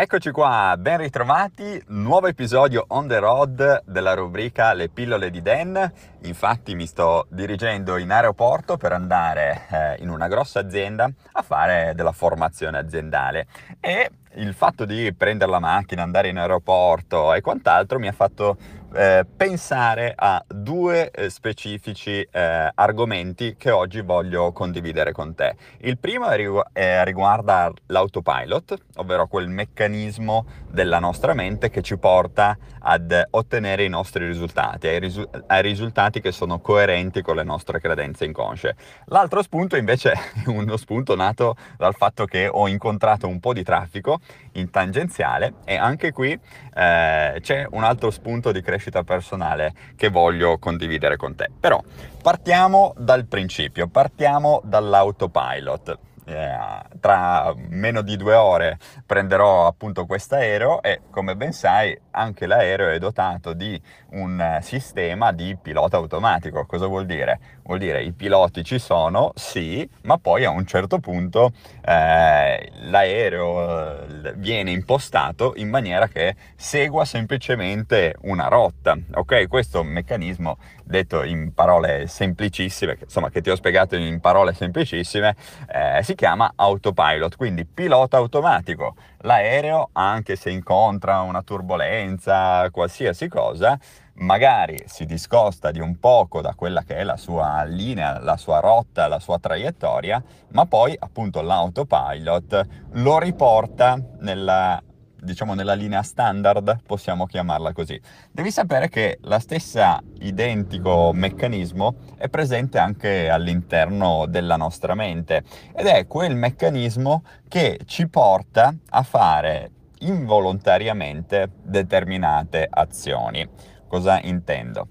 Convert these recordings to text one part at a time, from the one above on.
Eccoci qua, ben ritrovati, nuovo episodio on the road della rubrica Le pillole di Dan. Infatti mi sto dirigendo in aeroporto per andare eh, in una grossa azienda a fare della formazione aziendale e il fatto di prendere la macchina, andare in aeroporto e quant'altro mi ha fatto eh, pensare a due eh, specifici eh, argomenti che oggi voglio condividere con te. Il primo rigu- riguarda l'autopilot, ovvero quel meccanismo della nostra mente che ci porta ad ottenere i nostri risultati, ai, risu- ai risultati che sono coerenti con le nostre credenze inconsce. L'altro spunto invece è uno spunto nato dal fatto che ho incontrato un po' di traffico in tangenziale e anche qui eh, c'è un altro spunto di crescita personale che voglio condividere con te. Però partiamo dal principio, partiamo dall'autopilot eh, tra meno di due ore prenderò appunto questo aereo e come ben sai anche l'aereo è dotato di un sistema di pilota automatico. Cosa vuol dire? Vuol dire i piloti ci sono, sì, ma poi a un certo punto eh, l'aereo eh, viene impostato in maniera che segua semplicemente una rotta. Ok, questo meccanismo detto in parole semplicissime, insomma che ti ho spiegato in parole semplicissime, eh, si chiama autopilot, quindi pilota automatico. L'aereo, anche se incontra una turbolenza, qualsiasi cosa, magari si discosta di un poco da quella che è la sua linea, la sua rotta, la sua traiettoria, ma poi appunto l'autopilot lo riporta nella diciamo nella linea standard, possiamo chiamarla così. Devi sapere che la stessa identico meccanismo è presente anche all'interno della nostra mente ed è quel meccanismo che ci porta a fare involontariamente determinate azioni. Cosa intendo?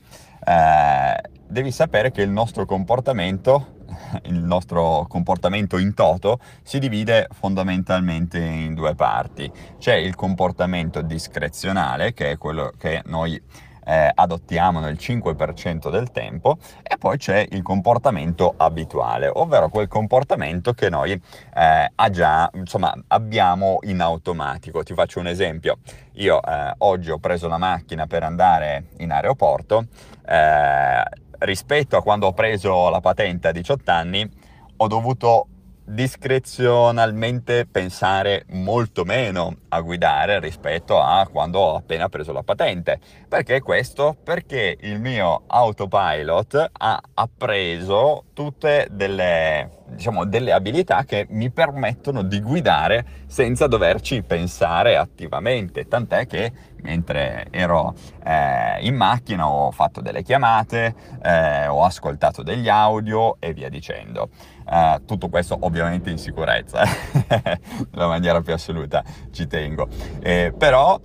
Eh, devi sapere che il nostro comportamento il nostro comportamento in toto si divide fondamentalmente in due parti. C'è il comportamento discrezionale, che è quello che noi eh, adottiamo nel 5% del tempo e poi c'è il comportamento abituale, ovvero quel comportamento che noi eh, già, insomma, abbiamo in automatico. Ti faccio un esempio. Io eh, oggi ho preso la macchina per andare in aeroporto eh, rispetto a quando ho preso la patente a 18 anni, ho dovuto discrezionalmente pensare molto meno a guidare rispetto a quando ho appena preso la patente. Perché questo? Perché il mio autopilot ha appreso tutte delle, diciamo, delle abilità che mi permettono di guidare senza doverci pensare attivamente. Tant'è che mentre ero eh, in macchina ho fatto delle chiamate, eh, ho ascoltato degli audio e via dicendo. Uh, tutto questo ovviamente in sicurezza, nella maniera più assoluta, ci tengo. Eh, però,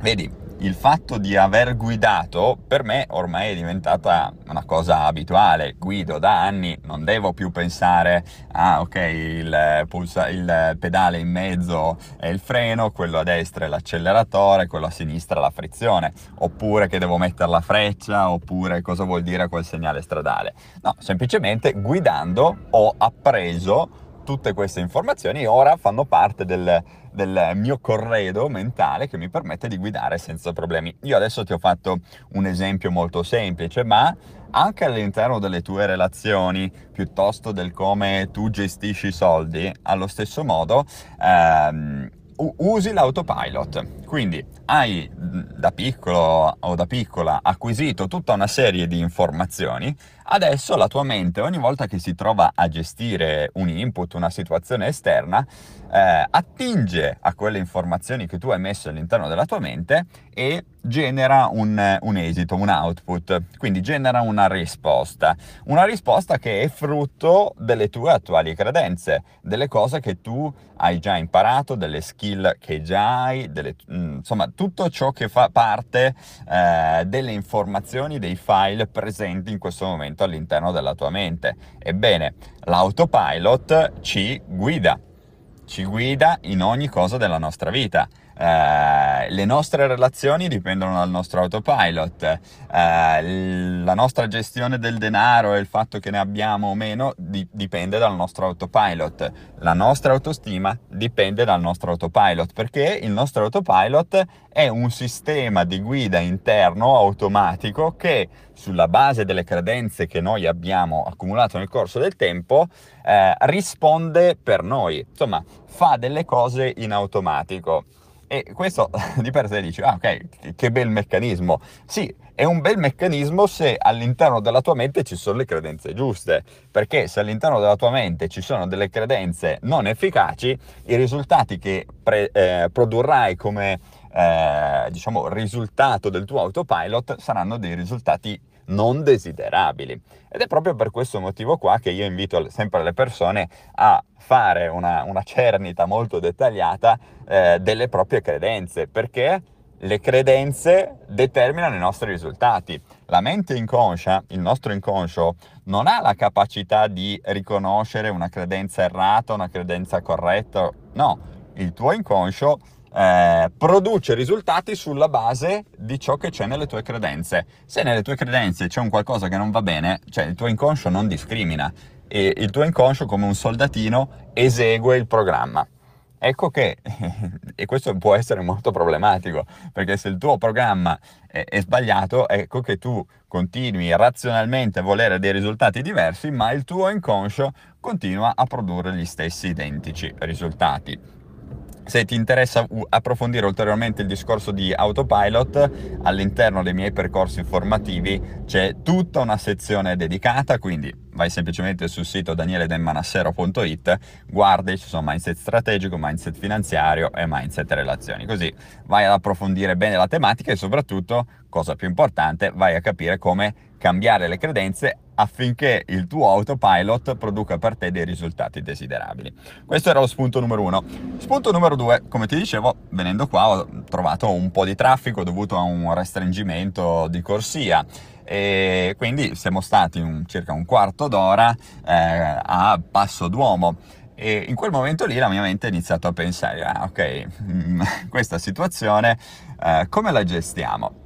vedi, il fatto di aver guidato per me ormai è diventata una cosa abituale. Guido da anni, non devo più pensare, ah ok, il, pulsa, il pedale in mezzo è il freno, quello a destra è l'acceleratore, quello a sinistra la frizione, oppure che devo mettere la freccia, oppure cosa vuol dire quel segnale stradale. No, semplicemente guidando ho appreso tutte queste informazioni ora fanno parte del, del, mio corredo mentale che mi permette di guidare senza problemi. Io adesso ti ho fatto un esempio molto semplice, ma anche all'interno delle tue relazioni, piuttosto del come tu gestisci i soldi, allo stesso modo ehm, usi l'autopilot. Quindi hai da piccolo o da piccola acquisito tutta una serie di informazioni, adesso la tua mente ogni volta che si trova a gestire un input, una situazione esterna, eh, attinge a quelle informazioni che tu hai messo all'interno della tua mente e genera un, un esito, un output, quindi genera una risposta, una risposta che è frutto delle tue attuali credenze, delle cose che tu hai già imparato, delle skill che già hai, delle, mm, insomma tutto ciò che fa parte eh, delle informazioni, dei file presenti in questo momento all'interno della tua mente. Ebbene, l'autopilot ci guida ci guida in ogni cosa della nostra vita. Eh, le nostre relazioni dipendono dal nostro autopilot, eh, la nostra gestione del denaro e il fatto che ne abbiamo o meno di- dipende dal nostro autopilot, la nostra autostima dipende dal nostro autopilot, perché il nostro autopilot è un sistema di guida interno automatico che sulla base delle credenze che noi abbiamo accumulato nel corso del tempo eh, risponde per noi, insomma fa delle cose in automatico. E questo di per sé dici, ah ok, che bel meccanismo. Sì, è un bel meccanismo se all'interno della tua mente ci sono le credenze giuste, perché se all'interno della tua mente ci sono delle credenze non efficaci, i risultati che pre- eh, produrrai come eh, diciamo, risultato del tuo autopilot saranno dei risultati non desiderabili. Ed è proprio per questo motivo qua che io invito sempre le persone a fare una, una cernita molto dettagliata eh, delle proprie credenze, perché le credenze determinano i nostri risultati. La mente inconscia, il nostro inconscio, non ha la capacità di riconoscere una credenza errata, una credenza corretta. No, il tuo inconscio eh, produce risultati sulla base di ciò che c'è nelle tue credenze. Se nelle tue credenze c'è un qualcosa che non va bene, cioè il tuo inconscio non discrimina e il tuo inconscio come un soldatino esegue il programma. Ecco che, e questo può essere molto problematico, perché se il tuo programma è, è, sbagliato, ecco che tu continui razionalmente a volere dei risultati diversi, ma il tuo inconscio continua a produrre gli stessi identici risultati. Se ti interessa approfondire ulteriormente il discorso di autopilot, all'interno dei miei percorsi informativi c'è tutta una sezione dedicata, quindi vai semplicemente sul sito danieledemmanassero.it, guardi, ci sono mindset strategico, mindset finanziario e mindset relazioni. Così vai ad approfondire bene la tematica e soprattutto, cosa più importante, vai a capire come cambiare le credenze affinché il tuo autopilot produca per te dei risultati desiderabili. Questo era lo spunto numero uno. Spunto numero due, come ti dicevo, venendo qua ho trovato un po' di traffico dovuto a un restringimento di corsia e quindi siamo stati un, circa un quarto d'ora eh, a Passo Duomo. E in quel momento lì la mia mente ha iniziato a pensare, ah ok, questa situazione eh, come la gestiamo?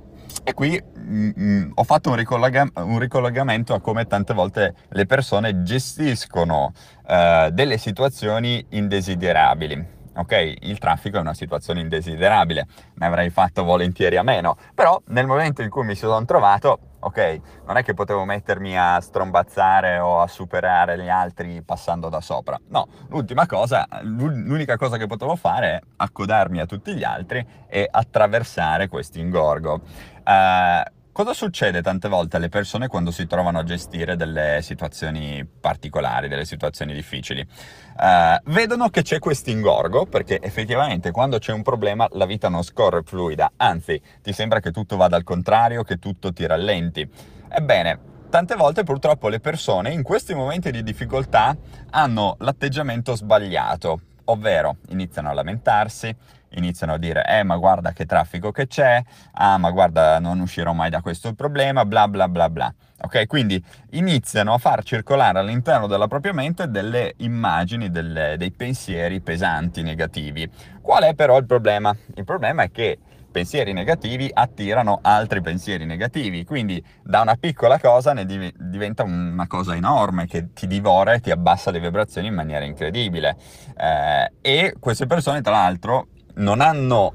E qui mh, mh, ho fatto un, ricollega- un, ricollegamento a come tante volte le persone gestiscono uh, delle situazioni indesiderabili. Ok, il traffico è una situazione indesiderabile, ne avrei fatto volentieri a meno, però nel momento in cui mi sono trovato, ok, non è che potevo mettermi a strombazzare o a superare gli altri passando da sopra. No, l'ultima cosa, l'unica cosa che potevo fare è accodarmi a tutti gli altri e attraversare questo ingorgo. Uh, cosa succede tante volte alle persone quando si trovano a gestire delle situazioni particolari, delle situazioni difficili? Uh, vedono che c'è questo ingorgo perché effettivamente quando c'è un problema la vita non scorre fluida, anzi ti sembra che tutto vada al contrario, che tutto ti rallenti. Ebbene, tante volte purtroppo le persone in questi momenti di difficoltà hanno l'atteggiamento sbagliato, ovvero iniziano a lamentarsi, iniziano a dire eh ma guarda che traffico che c'è, ah ma guarda non uscirò mai da questo problema, bla bla bla bla. Ok, quindi iniziano a far circolare all'interno della propria mente delle immagini, delle, dei pensieri pesanti, negativi. Qual è però il problema? Il problema è che pensieri negativi attirano altri pensieri negativi, quindi da una piccola cosa ne div- diventa una cosa enorme che ti divora e ti abbassa le vibrazioni in maniera incredibile. Eh, e queste persone, tra l'altro, non hanno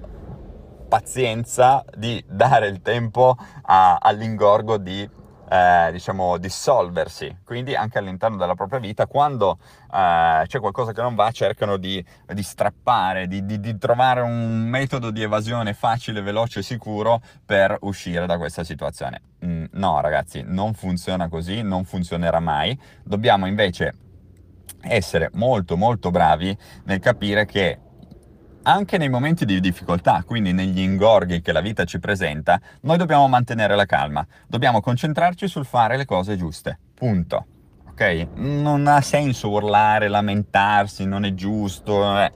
pazienza di dare il tempo a, all'ingorgo di eh, diciamo dissolversi. Quindi anche all'interno della propria vita quando eh, c'è qualcosa che non va cercano di, di strappare di, di, di, trovare un metodo di evasione facile veloce e sicuro per uscire da questa situazione. Mm, no ragazzi non funziona così non funzionerà mai. Dobbiamo invece essere molto molto bravi nel capire che anche nei momenti di difficoltà, quindi negli ingorghi che la vita ci presenta, noi dobbiamo mantenere la calma, dobbiamo concentrarci sul fare le cose giuste. Punto. Ok? Non ha senso urlare, lamentarsi, non è giusto. Eh.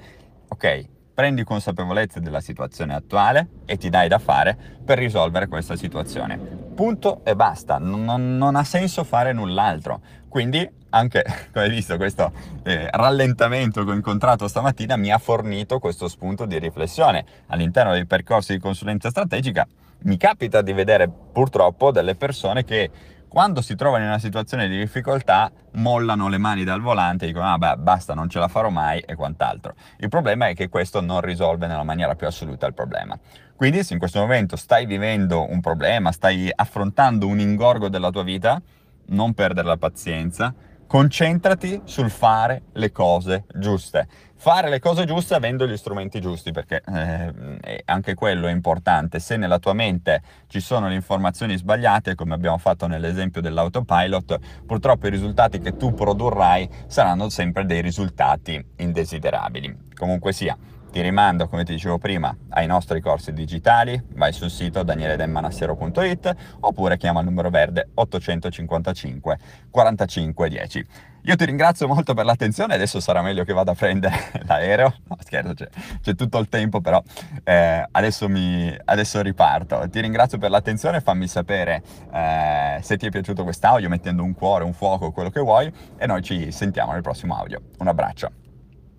Ok, prendi consapevolezza della situazione attuale e ti dai da fare per risolvere questa situazione. Punto e basta, non, non ha senso fare null'altro. Quindi anche, come hai visto, questo eh, rallentamento che ho incontrato stamattina mi ha fornito questo spunto di riflessione. All'interno dei percorsi di consulenza strategica mi capita di vedere purtroppo delle persone che quando si trovano in una situazione di difficoltà mollano le mani dal volante dicono ah beh basta non ce la farò mai e quant'altro. Il problema è che questo non risolve nella maniera più assoluta il problema. Quindi se in questo momento stai vivendo un problema, stai affrontando un ingorgo della tua vita, non perdere la pazienza, concentrati sul fare le cose giuste. Fare le cose giuste avendo gli strumenti giusti, perché eh, anche quello è importante. Se nella tua mente ci sono le informazioni sbagliate, come abbiamo fatto nell'esempio dell'autopilot, purtroppo i risultati che tu produrrai saranno sempre dei risultati indesiderabili. Comunque sia, ti rimando, come ti dicevo prima, ai nostri corsi digitali, vai sul sito danieledemmanassero.it oppure chiama il numero verde 855 45 10. Io ti ringrazio molto per l'attenzione, adesso sarà meglio che vada a prendere l'aereo, no scherzo, c'è, c'è tutto il tempo però, eh, adesso, mi, adesso, riparto. Ti ringrazio per l'attenzione, fammi sapere eh, se ti è piaciuto quest'audio mettendo un cuore, un fuoco, quello che vuoi e noi ci sentiamo nel prossimo audio. Un abbraccio.